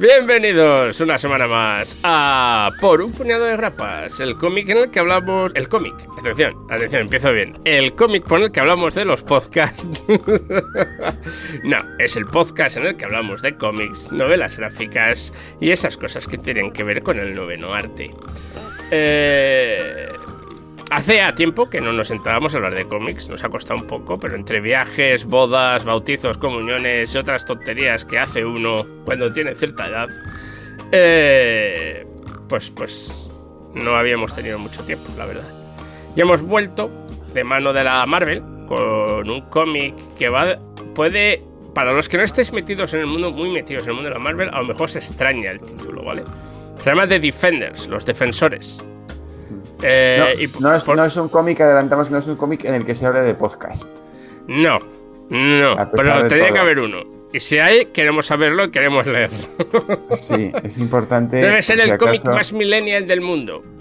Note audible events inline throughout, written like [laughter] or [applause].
Bienvenidos una semana más a Por un puñado de grapas, el cómic en el que hablamos... El cómic, atención, atención, empiezo bien. El cómic por el que hablamos de los podcasts. [laughs] no, es el podcast en el que hablamos de cómics, novelas gráficas y esas cosas que tienen que ver con el noveno arte. Eh... Hace ya tiempo que no nos sentábamos a hablar de cómics, nos ha costado un poco, pero entre viajes, bodas, bautizos, comuniones y otras tonterías que hace uno cuando tiene cierta edad, eh, pues, pues no habíamos tenido mucho tiempo, la verdad. Y hemos vuelto de mano de la Marvel con un cómic que va, puede, para los que no estéis metidos en el mundo, muy metidos en el mundo de la Marvel, a lo mejor se extraña el título, ¿vale? Se llama The Defenders, los defensores. Eh, no, es, un cómic, adelantamos, no es un cómic en el que se hable de podcast. No, no, pero tendría que haber uno. Y si hay, queremos saberlo y queremos leerlo. [laughs] Sí, es importante. Debe ser el cómic más millennial del mundo. [laughs]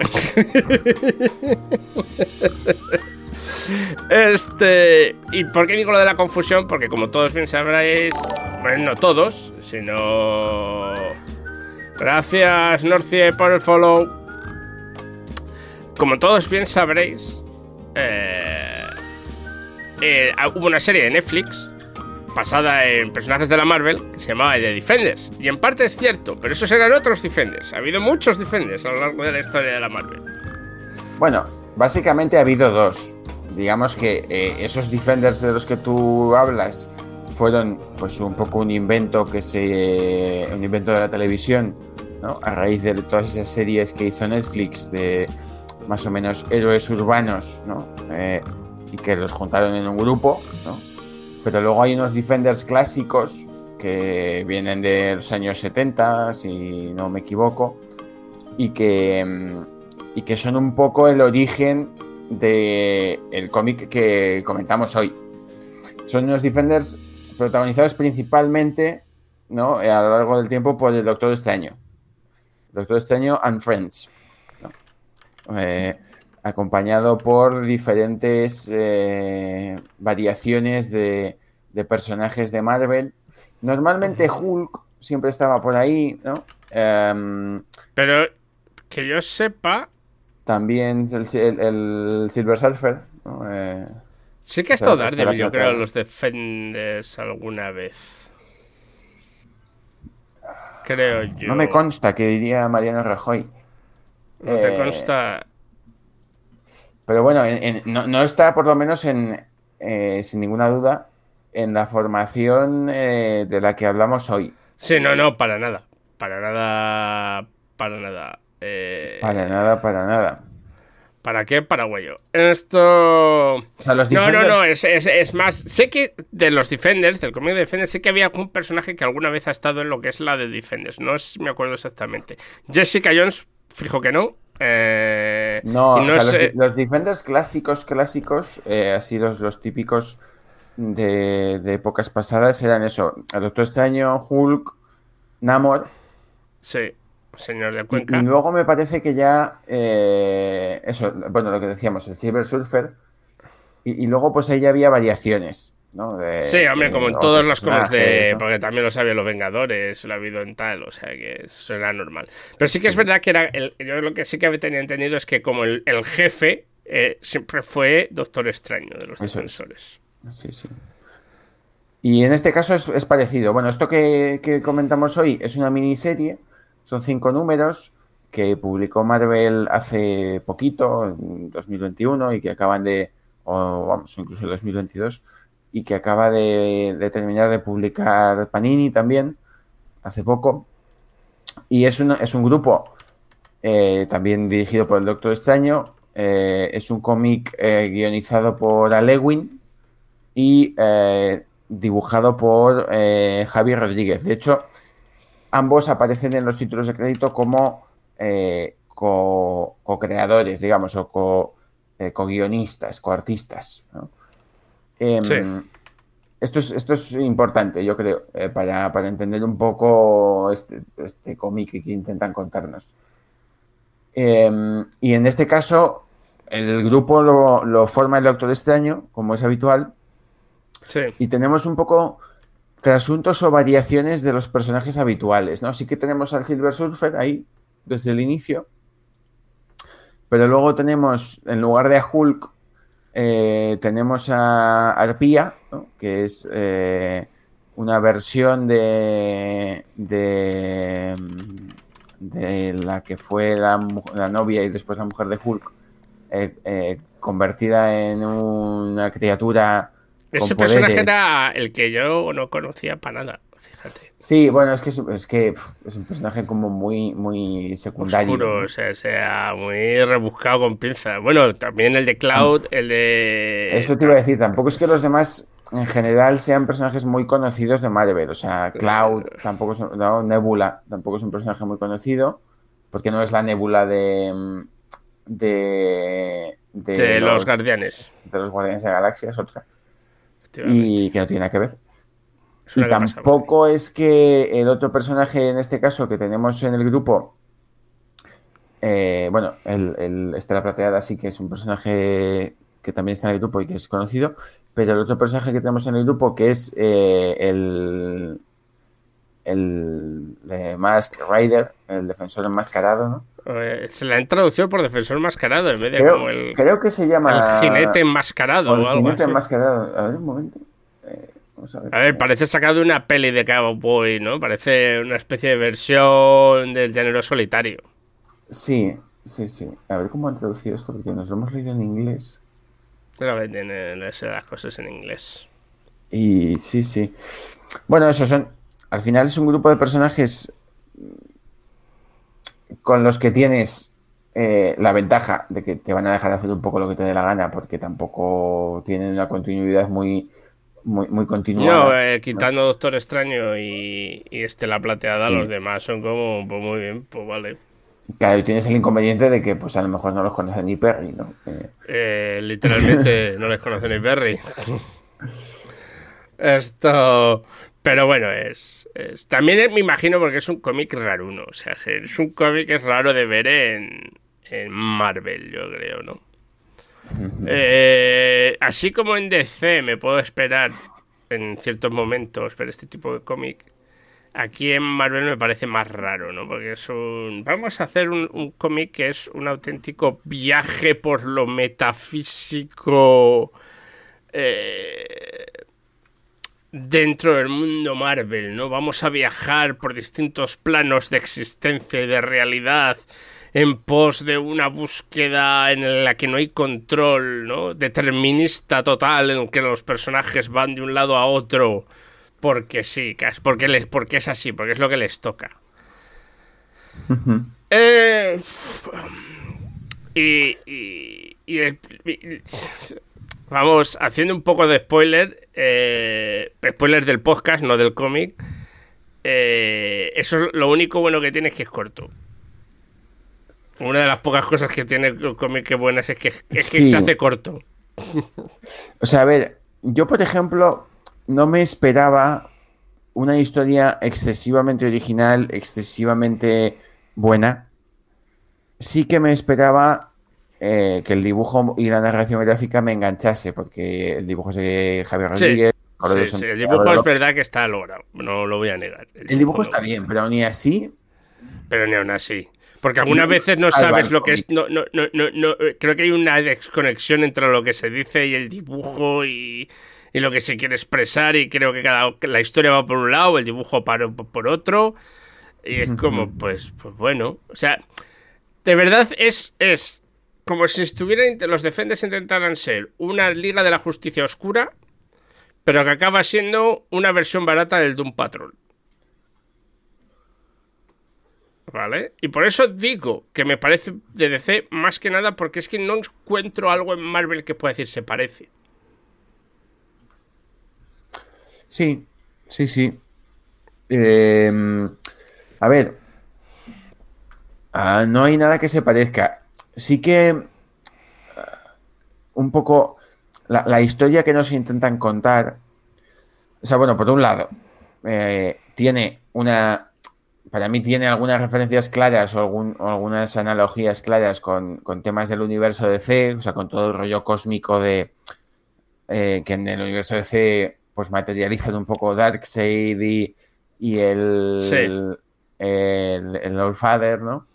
Este. ¿Y por qué digo lo de la confusión? Porque como todos bien sabréis. Bueno, no todos, sino. Gracias, Norcie, por el follow como todos bien sabréis, eh, eh, hubo una serie de Netflix basada en personajes de la Marvel que se llamaba The Defenders. Y en parte es cierto, pero esos eran otros Defenders. Ha habido muchos Defenders a lo largo de la historia de la Marvel. Bueno, básicamente ha habido dos. Digamos que eh, esos Defenders de los que tú hablas fueron pues un poco un invento que se un invento de la televisión, ¿no? A raíz de todas esas series que hizo Netflix de más o menos héroes urbanos, ¿no? Eh, y que los juntaron en un grupo, ¿no? Pero luego hay unos Defenders clásicos que vienen de los años 70, si no me equivoco, y que, mm, y que son un poco el origen del el cómic que comentamos hoy. Son unos Defenders protagonizados principalmente ¿no? a lo largo del tiempo por el Doctor Extraño. Doctor Extraño and Friends. Eh, acompañado por diferentes eh, variaciones de, personajes de Marvel. Normalmente Hulk siempre estaba por ahí, ¿no? Em, Pero que yo sepa. También el, Silver Surfer. Eh, sí que ha estado Daredevil, yo creo, los Defenders alguna vez. Creo yo. No me consta que diría Mariano Rajoy. No te eh, consta. Pero bueno, no, está por lo menos en, eh, sin ninguna duda, en la formación eh, de la que hablamos hoy. Sí, no, no, para nada. Para nada. Para nada. Para nada, para nada. ¿Para qué? Paraguayo. Esto. No, no, no, es, más. Sé que de los Defenders, del cómic de Defenders, sé que había algún personaje que alguna vez ha estado en lo que es la de Defenders. No me acuerdo exactamente. Jessica Jones Fijo que no. Eh, no, los, Defenders clásicos, clásicos, eh, así los, los típicos de, épocas pasadas eran eso: el Doctor Extraño, Hulk, Namor. Sí, señor de Cuenca. Y, luego me parece que ya. Eh, eso, bueno, lo que decíamos, el Silver Surfer. Y, y, luego, pues ahí ya había variaciones sí, hombre, como en todos los cómics de. Porque también lo sabían los Vengadores, lo ha habido en tal, o sea que eso era normal. Pero sí que es verdad que era. El, yo lo que sí que tenía entendido es que como el, jefe eh, siempre fue Doctor Extraño de los defensores. Sí, sí. Y en este caso es, parecido. Bueno, esto que, que, comentamos hoy es una miniserie, son cinco números que publicó Marvel hace poquito, en 2021, y que acaban de. o vamos, incluso en 2022 y que acaba de, terminar de publicar Panini también, hace poco. Y es un, es un grupo eh, también dirigido por el Doctor Extraño. Eh, es un cómic eh, guionizado por Alewin y dibujado por Javier Rodríguez. De hecho, ambos aparecen en los títulos de crédito como co-creadores, digamos, o co-guionistas, co-artistas. ¿no? Em, esto, es, esto es importante, yo creo, eh, para, entender un poco este, este cómic que intentan contarnos. Em, y en este caso, el grupo lo, forma el Doctor Extraño, como es habitual. Y tenemos un poco trasuntos o variaciones de los personajes habituales, ¿no? Sí que tenemos al Silver Surfer ahí desde el inicio, pero luego tenemos, en lugar de a Hulk, eh, tenemos a Arpía, ¿no? que es eh, una versión de, de, de, la que fue la, la, novia y después la mujer de Hulk, eh, convertida en una criatura ese personaje era el que yo no conocía para nada, fíjate. Sí, bueno, es que es, que es un personaje como muy, muy secundario. Oscuro, o sea, sea, muy rebuscado con pinzas. Bueno, también el de Cloud, el de. Esto te iba a decir, tampoco es que los demás en general sean personajes muy conocidos de Marvel. O sea, Cloud tampoco es. No, Nebula tampoco es un personaje muy conocido, porque no es la Nebula de. de. de, los, los, Guardianes. De los Guardianes de la Galaxia, es otra y que no tiene nada que ver. Y tampoco es que el otro personaje en este caso que tenemos en el grupo, eh, bueno, el, el Estela Plateada sí que es un personaje que también está en el grupo y que es conocido, pero el otro personaje que tenemos en el grupo que es eh, el, el de Mask Rider, el defensor enmascarado, ¿no? Se la han traducido por defensor enmascarado en vez de creo, como el. Creo que se llama. El jinete enmascarado o, el algo jinete así. enmascarado. A ver, un momento. Eh, vamos a, ver. a ver, parece sacado de una peli de Cowboy, ¿no? Parece una especie de versión del género solitario. Sí, sí, sí. A ver cómo han traducido esto, porque nos lo hemos leído en inglés. Pero que tiene las cosas en inglés. Y sí, sí. Bueno, eso son. Al final es un grupo de personajes con los que tienes eh, la ventaja de que te van a dejar hacer un poco lo que te dé la gana, porque tampoco tienen una continuidad muy, muy, muy continuada. No, eh, quitando Doctor Extraño y, y Estela Plateada, sí. los demás son como, pues muy bien, pues vale. Claro, y tienes el inconveniente de que pues a lo mejor no los conoce ni Perry, ¿no? Eh... Eh, literalmente [laughs] no les conoce ni Perry. Esto... Pero bueno, es, es, También me imagino porque es un cómic raruno. O sea, es un cómic que es raro de ver en, en Marvel, yo creo, ¿no? Eh, así como en DC me puedo esperar en ciertos momentos ver este tipo de cómic. Aquí en Marvel me parece más raro, ¿no? Porque es un. Vamos a hacer un, cómic que es un auténtico viaje por lo metafísico. Eh, dentro del mundo Marvel, ¿no? Vamos a viajar por distintos planos de existencia y de realidad en pos de una búsqueda en la que no hay control, ¿no? Determinista total, en que los personajes van de un lado a otro porque sí, porque, les, porque es así, porque es lo que les toca. Uh -huh. eh, y, y, y, y Vamos, haciendo un poco de spoiler, eh, spoiler del podcast, no del cómic. Eh, eso es lo único bueno que tiene es que es corto. Una de las pocas cosas que tiene el cómic que buenas es que, es que sí. se hace corto. O sea, a ver, yo por ejemplo no me esperaba una historia excesivamente original, excesivamente buena. Sí que me esperaba eh, que el dibujo y la narración gráfica me enganchase, porque el dibujo es de Javier Rodríguez. Sí, sí, sí. el dibujo es verdad que está logrado, no lo voy a negar. El dibujo, el dibujo está bien, pero ni así. Pero ni aún así. Porque algunas veces no sabes lo que es. No, no, no, no, creo que hay una desconexión entre lo que se dice y el dibujo y, y lo que se quiere expresar. Y creo que cada la historia va por un lado, el dibujo para, por otro. Y es como, pues, pues bueno. O sea, de verdad es, es como si estuvieran los Defenders intentaran ser una Liga de la Justicia oscura, pero que acaba siendo una versión barata del Doom Patrol. ¿Vale? Y por eso digo que me parece de DC más que nada porque es que no encuentro algo en Marvel que pueda decir se parece. Sí, sí, sí. Eh, a ver, uh, no hay nada que se parezca sí que uh, un poco la, la, historia que nos intentan contar, o sea, bueno, por un lado, eh, tiene una, para mí tiene algunas referencias claras o, algún, o algunas analogías claras con, con, temas del universo de C, o sea, con todo el rollo cósmico de eh, que en el universo de C pues materializan un poco Darkseid y, y el, Sí. el, el All Father, ¿no?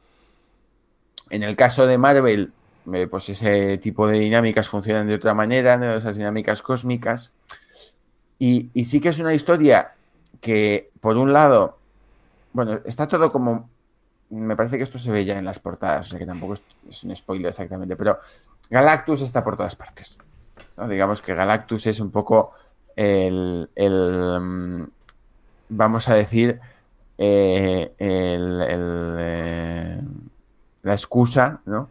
En el caso de Marvel, eh, pues ese tipo de dinámicas funcionan de otra manera, ¿no? esas dinámicas cósmicas. Y, y sí que es una historia que, por un lado, bueno, está todo como. Me parece que esto se ve ya en las portadas, o sea que tampoco es, un spoiler exactamente, pero Galactus está por todas partes. ¿no? Digamos que Galactus es un poco el. el, mm, vamos a decir. eh, el- el, eh, la excusa, ¿no?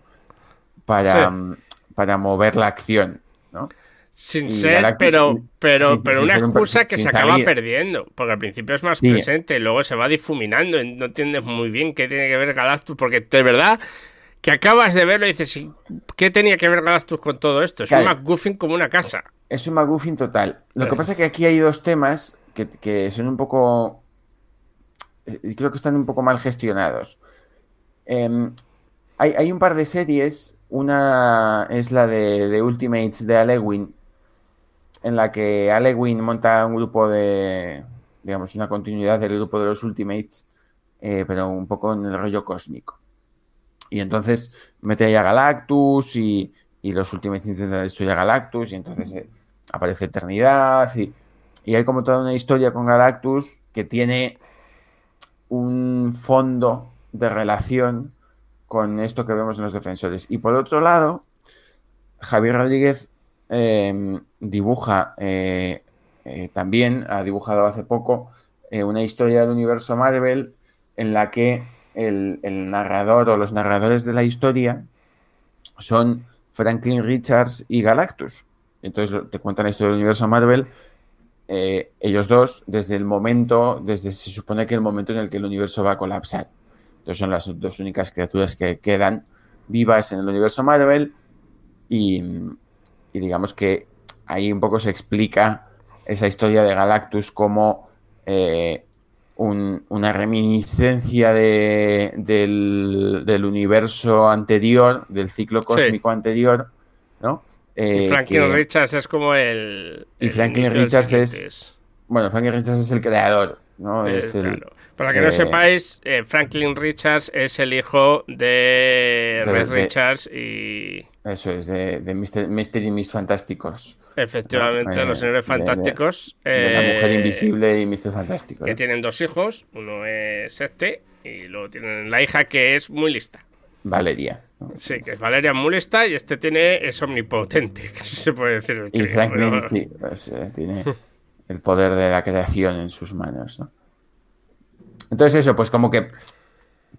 Para, Sí. mm, para mover la acción, ¿no? Sin ser, pero, pero, pero una excusa que se acaba salir. perdiendo. Porque al principio es más Sí. presente, luego se va difuminando. y No entiendes muy bien qué tiene que ver Galactus. Porque de verdad que acabas de verlo y dices, "¿Y ¿qué tenía que ver Galactus con todo esto? Es un. McGuffin como una casa. Es un McGuffin total. Lo que pasa es que aquí hay dos temas que, que son un poco. eh, Creo que están un poco mal gestionados. Em, hay, hay un par de series. Una es la de, de Ultimates de Alewin, en la que Alewin monta un grupo de. Digamos, una continuidad del grupo de los Ultimates, eh, pero un poco en el rollo cósmico. Y entonces mete ahí a Galactus y, y los Ultimates intentan destruir a Galactus y entonces eh, aparece Eternidad y, y hay como toda una historia con Galactus que tiene un fondo de relación con esto que vemos en los defensores. Y por otro lado, Javier Rodríguez eh, dibuja eh, eh, también, ha dibujado hace poco, eh, una historia del universo Marvel en la que el, el narrador o los narradores de la historia son Franklin Richards y Galactus. Entonces te cuentan la historia del universo Marvel, ellos dos, desde el momento, desde se supone que el momento en el que el universo va a colapsar. Entonces son las dos únicas criaturas que quedan vivas en el universo Marvel y, y digamos que ahí un poco se explica esa historia de Galactus como eh, un- una reminiscencia de- del, del universo anterior, del ciclo cósmico anterior, ¿no? y Eh, Franklin que- Richards es como el. Y Franklin Richards es- Bueno, Franklin Richards es el creador, ¿no? Eh, es el, claro. Para que no eh, sepáis, eh, Franklin Richards es el hijo de De- Red de- Richards y Eso es, de, de Mister, Mister y Mis Fantásticos. efectivamente los señores fantásticos. la Mujer Invisible y Mister Fantástico. Que tienen dos hijos, uno es este y luego tienen la hija que es muy lista. Valeria. ¿no? Sí, que es Valeria muy lista y este tiene es omnipotente, [laughs] que se puede decir el Y Franklin pero- sí, pues, tiene [laughs] el poder de la creación en sus manos, ¿no? Entonces eso, pues como que,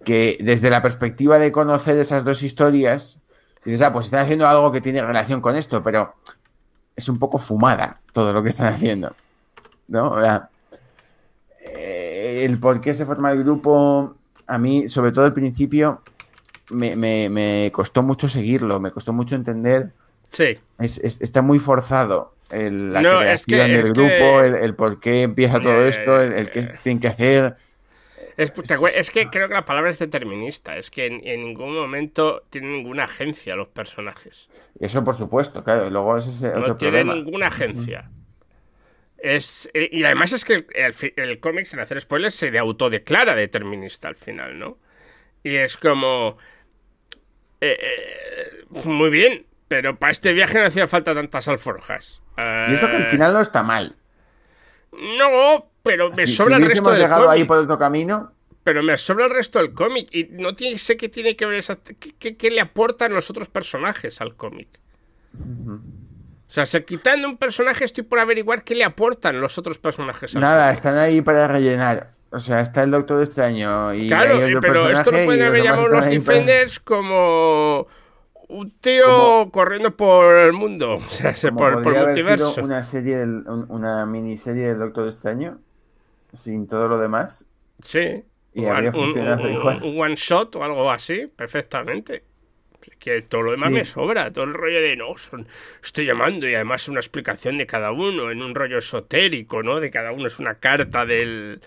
que desde la perspectiva de conocer esas dos historias, dices, ah, pues están haciendo algo que tiene relación con esto, pero es un poco fumada todo lo que están haciendo, ¿no? O sea, eh, el por qué se forma el grupo, a mí, sobre todo al principio, me, me- me costó mucho seguirlo, me costó mucho entender Sí, es- es- está muy forzado el- la No, es creación que- del es grupo, que- el, el por qué empieza todo Eh, esto, el, el qué tienen que hacer. es, ¿te acuer- es que creo que la palabra es determinista, es que en, en ningún momento tienen ninguna agencia los personajes. Eso por supuesto, claro. Luego ese es No otro tienen problema. ninguna agencia. Es, eh, y además es que el, cómic, sin hacer spoilers, se de autodeclara determinista al final, ¿no? Y es como... eh, eh, muy bien, pero para este viaje no hacía falta tantas alforjas. Y eso que al final no está mal. No, pero me Si, sobra si el resto del llegado ahí cómic. por otro camino, Pero me sobra el resto del cómic. Y no tiene, sé qué tiene que ver esa, qué, le aportan los otros personajes al cómic. O sea, si quitando un personaje estoy por averiguar qué le aportan los otros personajes al nada, cómic. están ahí para rellenar. O sea, está el Doctor Extraño y Claro, hay otro pero esto lo pueden haber llamado los ahí para- Defenders como un tío Como- corriendo por el mundo. [laughs] O sea, por, el haber sido multiverso. una serie, del- un- una miniserie del Doctor Extraño sin todo lo demás. Sí. Y Un- habría un, funcionado un- igual. un one shot o algo así, perfectamente. Que todo lo demás Sí. me sobra, todo el rollo de no, son, estoy llamando y además una explicación de cada uno en un rollo esotérico, ¿no? De cada uno es una carta del,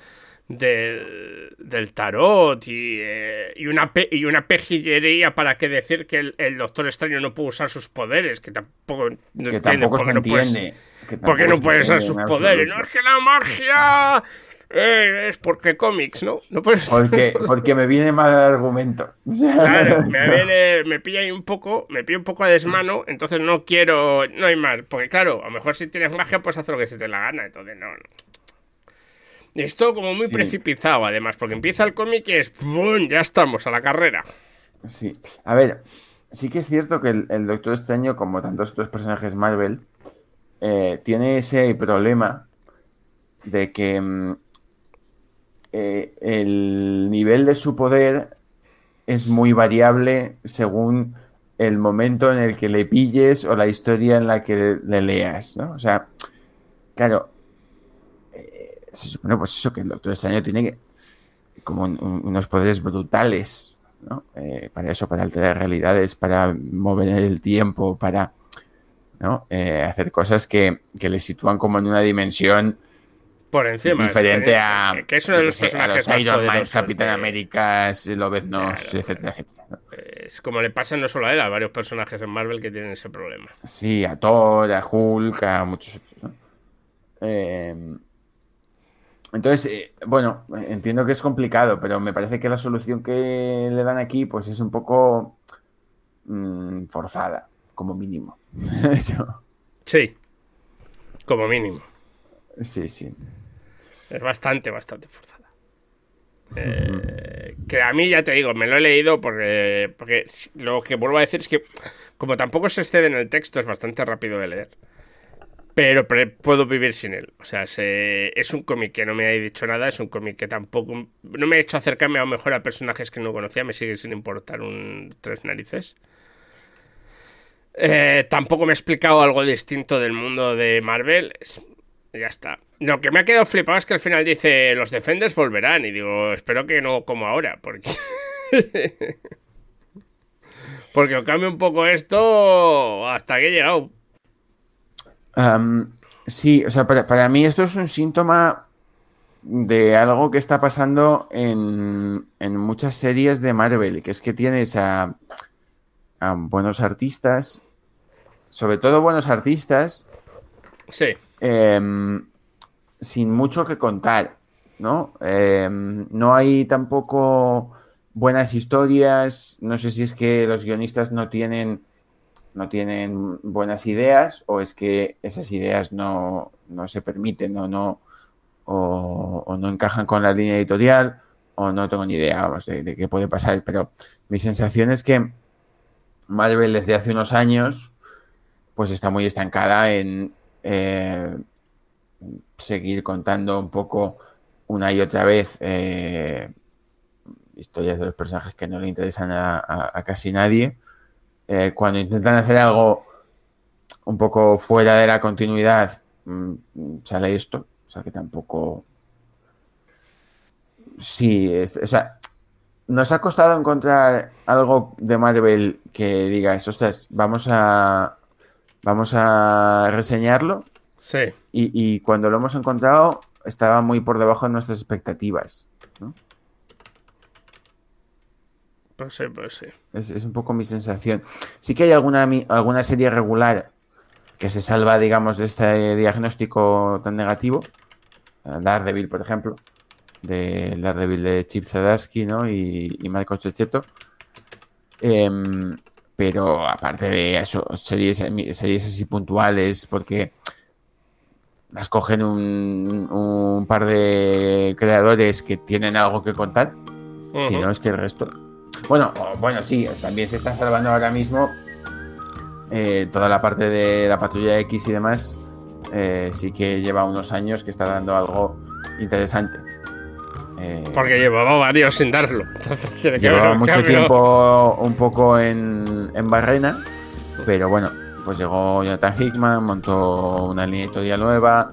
del, del tarot y, eh, y, una pe- y una pejillería para que decir que el, el Doctor Extraño no puede usar sus poderes, que tampoco no que tampoco por se qué no puedes- entiende. que ¿Por qué tampoco no puede usar sus poderes? No, es que la magia eh, es porque cómics, ¿no? No puedes. Porque, [laughs] porque me viene mal el argumento. Claro, [laughs] me, viene- me pilla ahí un poco, me pilla un poco a desmano, entonces no quiero, no hay más, porque claro, a lo mejor si tienes magia puedes hacer lo que se te la gana, entonces no, no. Esto como muy Sí. precipitado además, porque empieza el cómic y es ¡pum! ya estamos a la carrera. Sí, a ver, sí que es cierto que el, el Doctor Extraño, como tantos otros personajes Marvel, eh, tiene ese problema de que mm, eh, el nivel de su poder es muy variable según el momento en el que le pilles o la historia en la que le leas, ¿no? O sea, claro, se supone pues eso, que el Doctor Extraño tiene que, como un- un- unos poderes brutales, ¿no? Eh, para eso, para alterar realidades, para mover el tiempo, para ¿no? Eh, hacer cosas que, que le sitúan como en una dimensión Por encima. diferente es- a, Que es uno de los a los Iron Man, Capitán de- América, Lobeznos, Claro, etcétera, etcétera. ¿no? Es como le pasa no solo a él, a varios personajes en Marvel que tienen ese problema. Sí, a Thor, a Hulk, a muchos otros, ¿no? Eh, entonces, eh, bueno, entiendo que es complicado, pero me parece que la solución que le dan aquí, pues es un poco mm, forzada, como mínimo. [laughs] Sí, como mínimo. sí, sí. Es bastante, bastante forzada. Eh, que a mí ya te digo, me lo he leído porque, porque lo que vuelvo a decir es que como tampoco se excede en el texto, es bastante rápido de leer. Pero puedo vivir sin él. O sea, se- es un cómic que no me ha dicho nada, es un cómic que tampoco... No me ha hecho acercarme a lo mejor a personajes que no conocía, me sigue sin importar un tres narices. Eh, tampoco me ha explicado algo distinto del mundo de Marvel. Es- ya está. Lo que me ha quedado flipado es que al final dice los Defenders volverán. Y digo, espero que no como ahora. Porque. [laughs] porque o cambio un poco esto hasta que he llegado. Sí, o sea, para, para mí esto es un síntoma de algo que está pasando en, en muchas series de Marvel, que es que tienes a, a buenos artistas, sobre todo buenos artistas, Sí. em, sin mucho que contar, ¿no? Em, no hay tampoco buenas historias, no sé si es que los guionistas no tienen, no tienen buenas ideas o es que esas ideas no, no se permiten o no, o, no encajan con la línea editorial o no tengo ni idea vamos, de, qué puede pasar, pero mi sensación es que Marvel desde hace unos años pues está muy estancada en eh, seguir contando un poco una y otra vez eh, historias de los personajes que no le interesan a casi nadie. Eh, cuando intentan hacer algo un poco fuera de la continuidad, mm, sale esto. O sea que tampoco. Sí, es- o sea, nos ha costado encontrar algo de Marvel que digas, ostras, vamos a. Vamos a reseñarlo. Sí. Y, y cuando lo hemos encontrado, estaba muy por debajo de nuestras expectativas. Pues sí, pues sí. Es, es un poco mi sensación. Sí que hay alguna, alguna serie regular que se salva, digamos, de este diagnóstico tan negativo. Eh, Daredevil, por ejemplo. De Daredevil de Chip Zdarsky, ¿no? Y, y Marco Checheto. Em, pero aparte de eso, series, series así puntuales, porque las cogen un, un par de creadores que tienen algo que contar. Si no, es que el resto. Bueno, bueno, sí, también se está salvando ahora mismo eh, toda la parte de la patrulla X y demás. eh, sí que lleva unos años que está dando algo interesante. Eh, Porque llevaba varios sin darlo. [laughs] Entonces llevaba mucho cambio. tiempo un poco en, en Barrena, pero bueno, pues llegó Jonathan Hickman, montó una línea editorial nueva,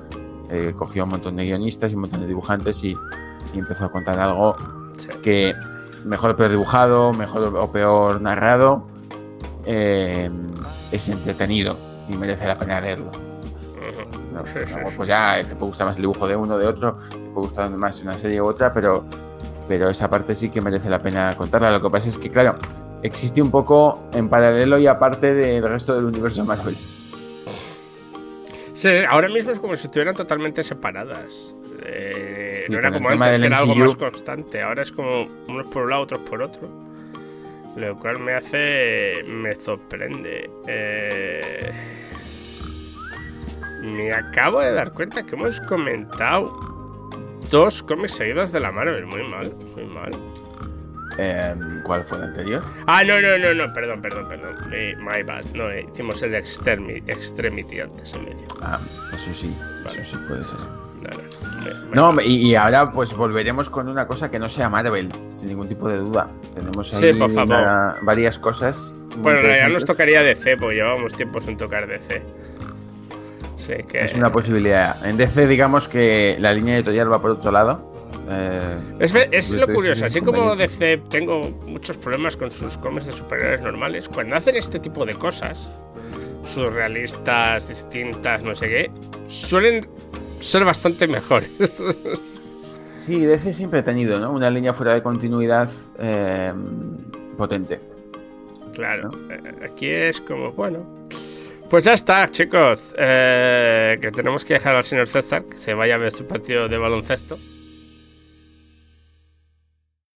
eh, cogió un montón de guionistas y un montón de dibujantes y, y empezó a contar algo Sí. que mejor o peor dibujado, mejor o peor narrado, eh, es entretenido y merece la pena leerlo. Pues ya te puede gustar más el dibujo de uno, de otro, te puede gustar más una serie u otra, pero, pero esa parte sí que merece la pena contarla. Lo que pasa es que, claro, existe un poco en paralelo y aparte del resto del universo Marvel. Sí, ahora mismo es como si estuvieran totalmente separadas. Eh, no era como antes, que era algo más constante. Ahora es como unos por un lado, otros por otro. Lo cual me hace. me sorprende. Eh, me acabo de dar cuenta que hemos comentado dos cómics seguidos de la Marvel. Muy mal, muy mal. Em, ¿Cuál fue el anterior? Ah, no, no, no, no, perdón, perdón, perdón. my bad. No, eh, hicimos el de Extremity antes en medio. Ah, eso sí, eso sí puede ser. No, y, ahora pues volveremos con una cosa que no sea Marvel, sin ningún tipo de duda. Tenemos ahí sí, por favor. varias cosas. Bueno, en realidad nos tocaría DC, porque llevamos tiempo sin tocar DC. Sí, que... Es una posibilidad. En DC digamos que la línea editorial va por otro lado. Eh, es, lo curioso, así como DC tengo muchos problemas con sus cómics de superhéroes normales, cuando hacen este tipo de cosas, surrealistas, distintas, no sé qué, suelen ser bastante mejores. [laughs] sí, DC siempre ha tenido ¿no? una línea fuera de continuidad eh, potente. Claro, eh, aquí es como, bueno. Pues ya está, chicos. que tenemos que dejar al señor César que se vaya a ver su partido de baloncesto.